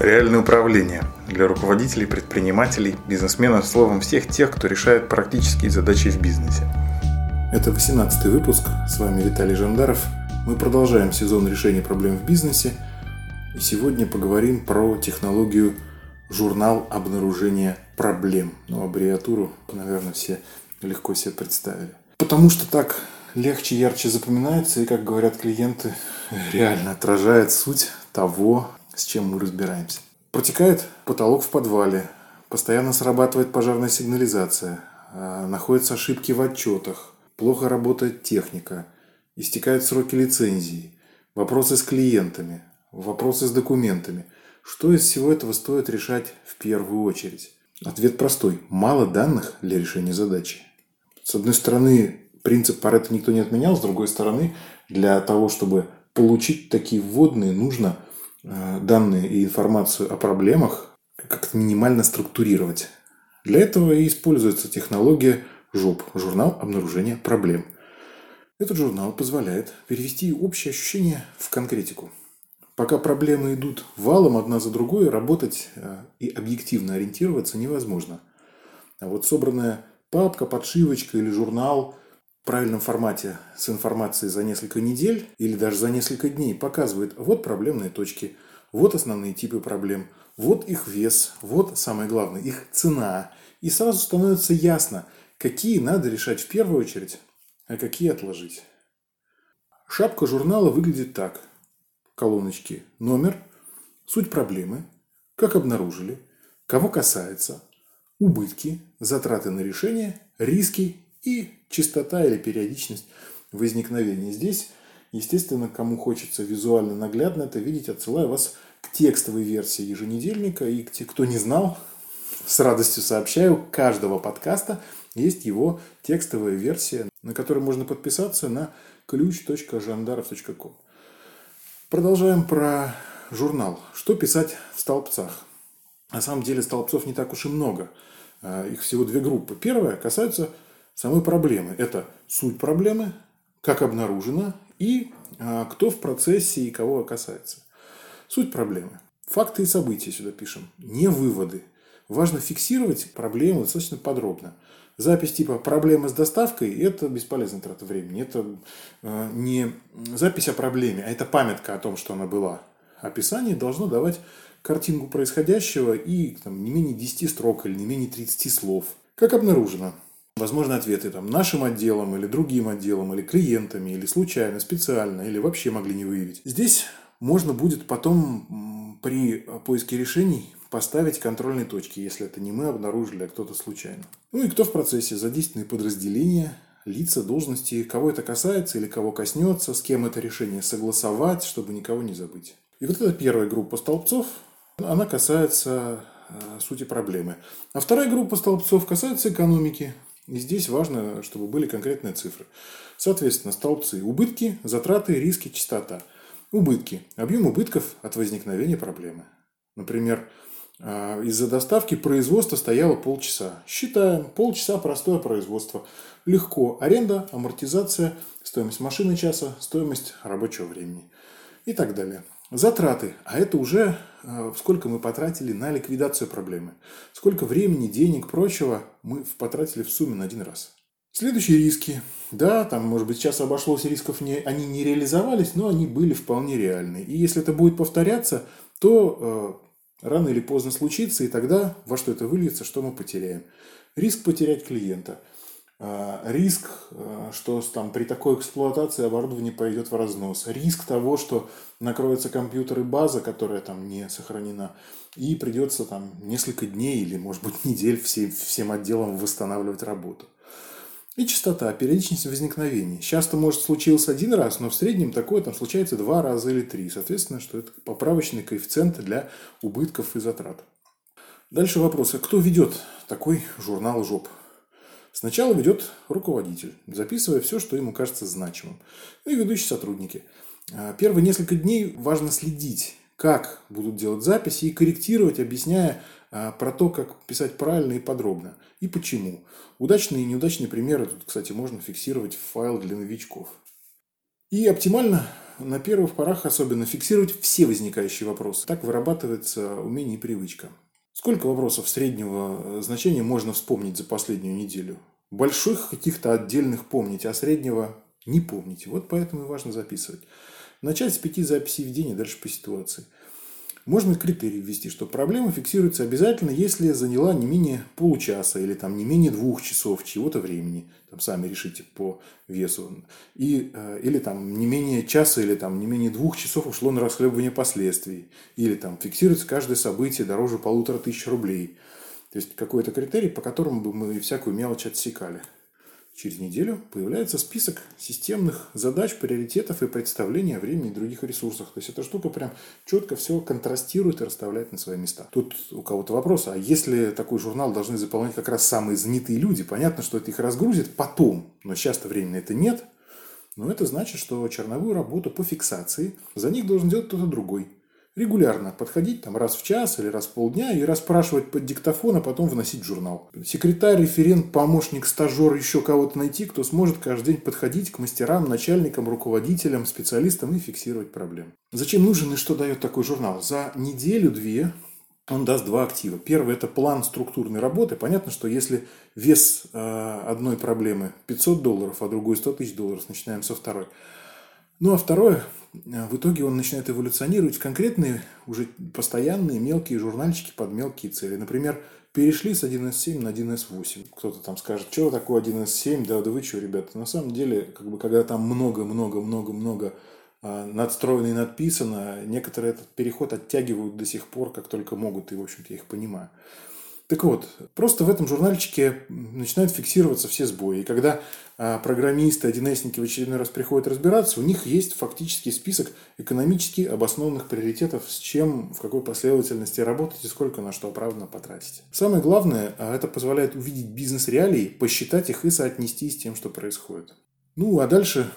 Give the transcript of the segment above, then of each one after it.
Реальное управление для руководителей, предпринимателей, бизнесменов, словом, всех тех, кто решает практические задачи в бизнесе. Это 18 выпуск. С вами Виталий Жандаров. Мы продолжаем сезон решения проблем в бизнесе. И сегодня поговорим про технологию журнал обнаружения проблем. Ну, аббревиатуру, наверное, все легко себе представили. Потому что так легче, ярче запоминается и, как говорят клиенты, реально отражает суть того, с чем мы разбираемся. Протекает потолок в подвале, постоянно срабатывает пожарная сигнализация, а, находятся ошибки в отчетах, плохо работает техника, истекают сроки лицензии, вопросы с клиентами, вопросы с документами. Что из всего этого стоит решать в первую очередь? Ответ простой. Мало данных для решения задачи. С одной стороны, принцип Паретта никто не отменял, с другой стороны, для того, чтобы получить такие вводные, нужно данные и информацию о проблемах как-то минимально структурировать. Для этого и используется технология ЖОП – журнал обнаружения проблем. Этот журнал позволяет перевести общее ощущение в конкретику. Пока проблемы идут валом одна за другой, работать э, и объективно ориентироваться невозможно. А вот собранная папка, подшивочка или журнал правильном формате с информацией за несколько недель или даже за несколько дней показывает вот проблемные точки, вот основные типы проблем, вот их вес, вот самое главное, их цена. И сразу становится ясно, какие надо решать в первую очередь, а какие отложить. Шапка журнала выглядит так. Колоночки. Номер, суть проблемы, как обнаружили, кого касается, убытки, затраты на решение, риски и частота или периодичность возникновения. Здесь, естественно, кому хочется визуально наглядно это видеть, отсылаю вас к текстовой версии еженедельника. И те, кто не знал, с радостью сообщаю, каждого подкаста есть его текстовая версия, на которой можно подписаться на ключ.жандаров.ком. Продолжаем про журнал. Что писать в столбцах? На самом деле столбцов не так уж и много. А, их всего две группы. Первая касается самой проблемы. Это суть проблемы, как обнаружена и а, кто в процессе и кого касается. Суть проблемы. Факты и события сюда пишем, не выводы. Важно фиксировать проблему достаточно подробно. Запись типа «проблема с доставкой» – это бесполезная трата времени. Это э, не запись о проблеме, а это памятка о том, что она была. Описание должно давать картинку происходящего и там, не менее 10 строк или не менее 30 слов. Как обнаружено, Возможны ответы там, нашим отделом или другим отделом, или клиентами, или случайно, специально, или вообще могли не выявить. Здесь можно будет потом при поиске решений поставить контрольные точки, если это не мы обнаружили, а кто-то случайно. Ну и кто в процессе, задействованные подразделения, лица, должности, кого это касается или кого коснется, с кем это решение согласовать, чтобы никого не забыть. И вот эта первая группа столбцов, она касается э, сути проблемы. А вторая группа столбцов касается экономики, и здесь важно, чтобы были конкретные цифры. Соответственно, столбцы убытки, затраты, риски, частота. Убытки. Объем убытков от возникновения проблемы. Например, а, из-за доставки производство стояло полчаса. Считаем. Полчаса простое производство. Легко. Аренда, амортизация, стоимость машины часа, стоимость рабочего времени и так далее. Затраты. А это уже э, сколько мы потратили на ликвидацию проблемы. Сколько времени, денег, прочего мы потратили в сумме на один раз. Следующие риски. Да, там, может быть, сейчас обошлось рисков, не, они не реализовались, но они были вполне реальны. И если это будет повторяться, то э, рано или поздно случится, и тогда во что это выльется, что мы потеряем. Риск потерять клиента – риск, э, что там при такой эксплуатации оборудование пойдет в разнос, риск того, что накроется компьютер и база, которая там не сохранена, и придется там несколько дней или, может быть, недель всем, всем отделам восстанавливать работу. И частота, периодичность возникновения. Часто может случился один раз, но в среднем такое там случается два раза или три. Соответственно, что это поправочный коэффициент для убытков и затрат. Дальше вопрос. А кто ведет такой журнал ЖОП? Сначала ведет руководитель, записывая все, что ему кажется значимым. Ну и ведущие сотрудники. А, первые несколько дней важно следить, как будут делать записи и корректировать, объясняя а, про то, как писать правильно и подробно. И почему. Удачные и неудачные примеры тут, кстати, можно фиксировать в файл для новичков. И оптимально на первых порах особенно фиксировать все возникающие вопросы. Так вырабатывается умение и привычка. Сколько вопросов среднего значения можно вспомнить за последнюю неделю? Больших каких-то отдельных помните, а среднего не помните. Вот поэтому и важно записывать. Начать с пяти записей в день и дальше по ситуации. Можно критерий ввести, что проблема фиксируется обязательно, если заняла не менее получаса или там не менее двух часов чего-то времени. Там сами решите по весу. И, э, или там не менее часа или там не менее двух часов ушло на расхлебывание последствий. Или там фиксируется каждое событие дороже полутора тысяч рублей. То есть какой-то критерий, по которому бы мы всякую мелочь отсекали. Через неделю появляется список системных задач, приоритетов и представления о времени и других ресурсах. То есть эта штука прям четко все контрастирует и расставляет на свои места. Тут у кого-то вопрос, а если такой журнал должны заполнять как раз самые занятые люди, понятно, что это их разгрузит потом, но сейчас-то времени это нет. Но это значит, что черновую работу по фиксации за них должен делать кто-то другой регулярно подходить там раз в час или раз в полдня и расспрашивать под диктофон, а потом вносить журнал. Секретарь, референт, помощник, стажер, еще кого-то найти, кто сможет каждый день подходить к мастерам, начальникам, руководителям, специалистам и фиксировать проблемы. Зачем нужен и что дает такой журнал? За неделю-две он даст два актива. Первый – это план структурной работы. Понятно, что если вес э, одной проблемы 500 долларов, а другой 100 тысяч долларов, начинаем со второй. Ну а второе, а в итоге он начинает эволюционировать в конкретные, уже постоянные мелкие журнальчики под мелкие цели. Например, перешли с 1С7 на 1С8. Кто-то там скажет, что такое 1С7, да, да вы что, ребята. На самом деле, как бы, когда там много-много-много-много а, надстроено и надписано, некоторые этот переход оттягивают до сих пор, как только могут, и, в общем-то, я их понимаю. Так вот, просто в этом журнальчике начинают фиксироваться все сбои. И когда а, программисты, 1 в очередной раз приходят разбираться, у них есть фактический список экономически обоснованных приоритетов, с чем, в какой последовательности работать и сколько на что оправданно потратить. Самое главное, а, это позволяет увидеть бизнес-реалии, посчитать их и соотнести с тем, что происходит. Ну, а дальше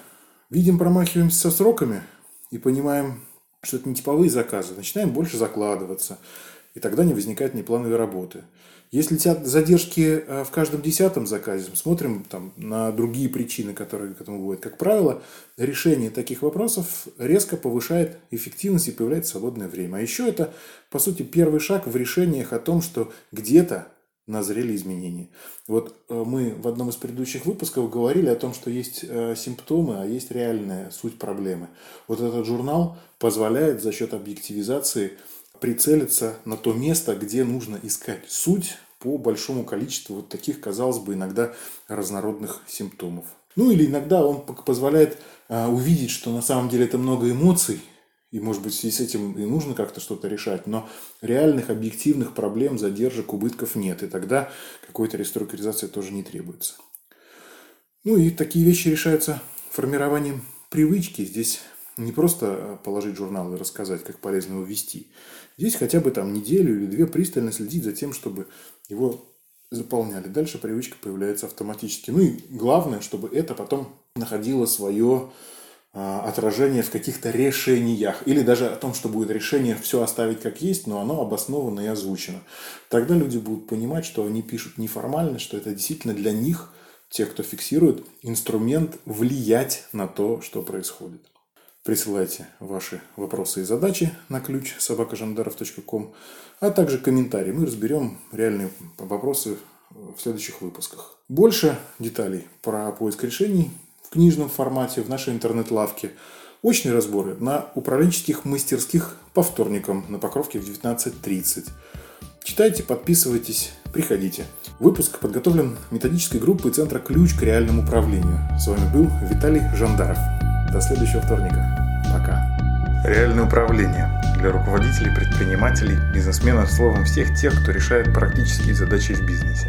видим, промахиваемся со сроками и понимаем, что это не типовые заказы. Начинаем больше закладываться – и тогда не возникает неплановой работы. Если задержки э, в каждом десятом заказе, смотрим там, на другие причины, которые к этому бывают. Как правило, решение таких вопросов резко повышает эффективность и появляется свободное время. А еще это, по сути, первый шаг в решениях о том, что где-то назрели изменения. Вот э, мы в одном из предыдущих выпусков говорили о том, что есть э, симптомы, а есть реальная суть проблемы. Вот этот журнал позволяет за счет объективизации прицелиться на то место, где нужно искать суть по большому количеству вот таких, казалось бы, иногда разнородных симптомов. Ну или иногда он позволяет а, увидеть, что на самом деле это много эмоций, и, может быть, связи с этим и нужно как-то что-то решать, но реальных объективных проблем, задержек, убытков нет, и тогда какой-то реструктуризации тоже не требуется. Ну и такие вещи решаются формированием привычки. Здесь не просто положить журнал и рассказать, как полезно его вести. Здесь хотя бы там неделю или две пристально следить за тем, чтобы его заполняли. Дальше привычка появляется автоматически. Ну и главное, чтобы это потом находило свое а, отражение в каких-то решениях. Или даже о том, что будет решение все оставить как есть, но оно обосновано и озвучено. Тогда люди будут понимать, что они пишут неформально, что это действительно для них, тех, кто фиксирует, инструмент влиять на то, что происходит. Присылайте ваши вопросы и задачи на ключ собакажандаров.ком, а также комментарии. Мы разберем реальные вопросы в следующих выпусках. Больше деталей про поиск решений в книжном формате в нашей интернет-лавке. Очные разборы на управленческих мастерских по вторникам на Покровке в 19.30. Читайте, подписывайтесь, приходите. Выпуск подготовлен методической группой Центра «Ключ к реальному управлению». С вами был Виталий Жандаров. До следующего вторника. Пока. Реальное управление для руководителей, предпринимателей, бизнесменов, словом, всех тех, кто решает практические задачи в бизнесе.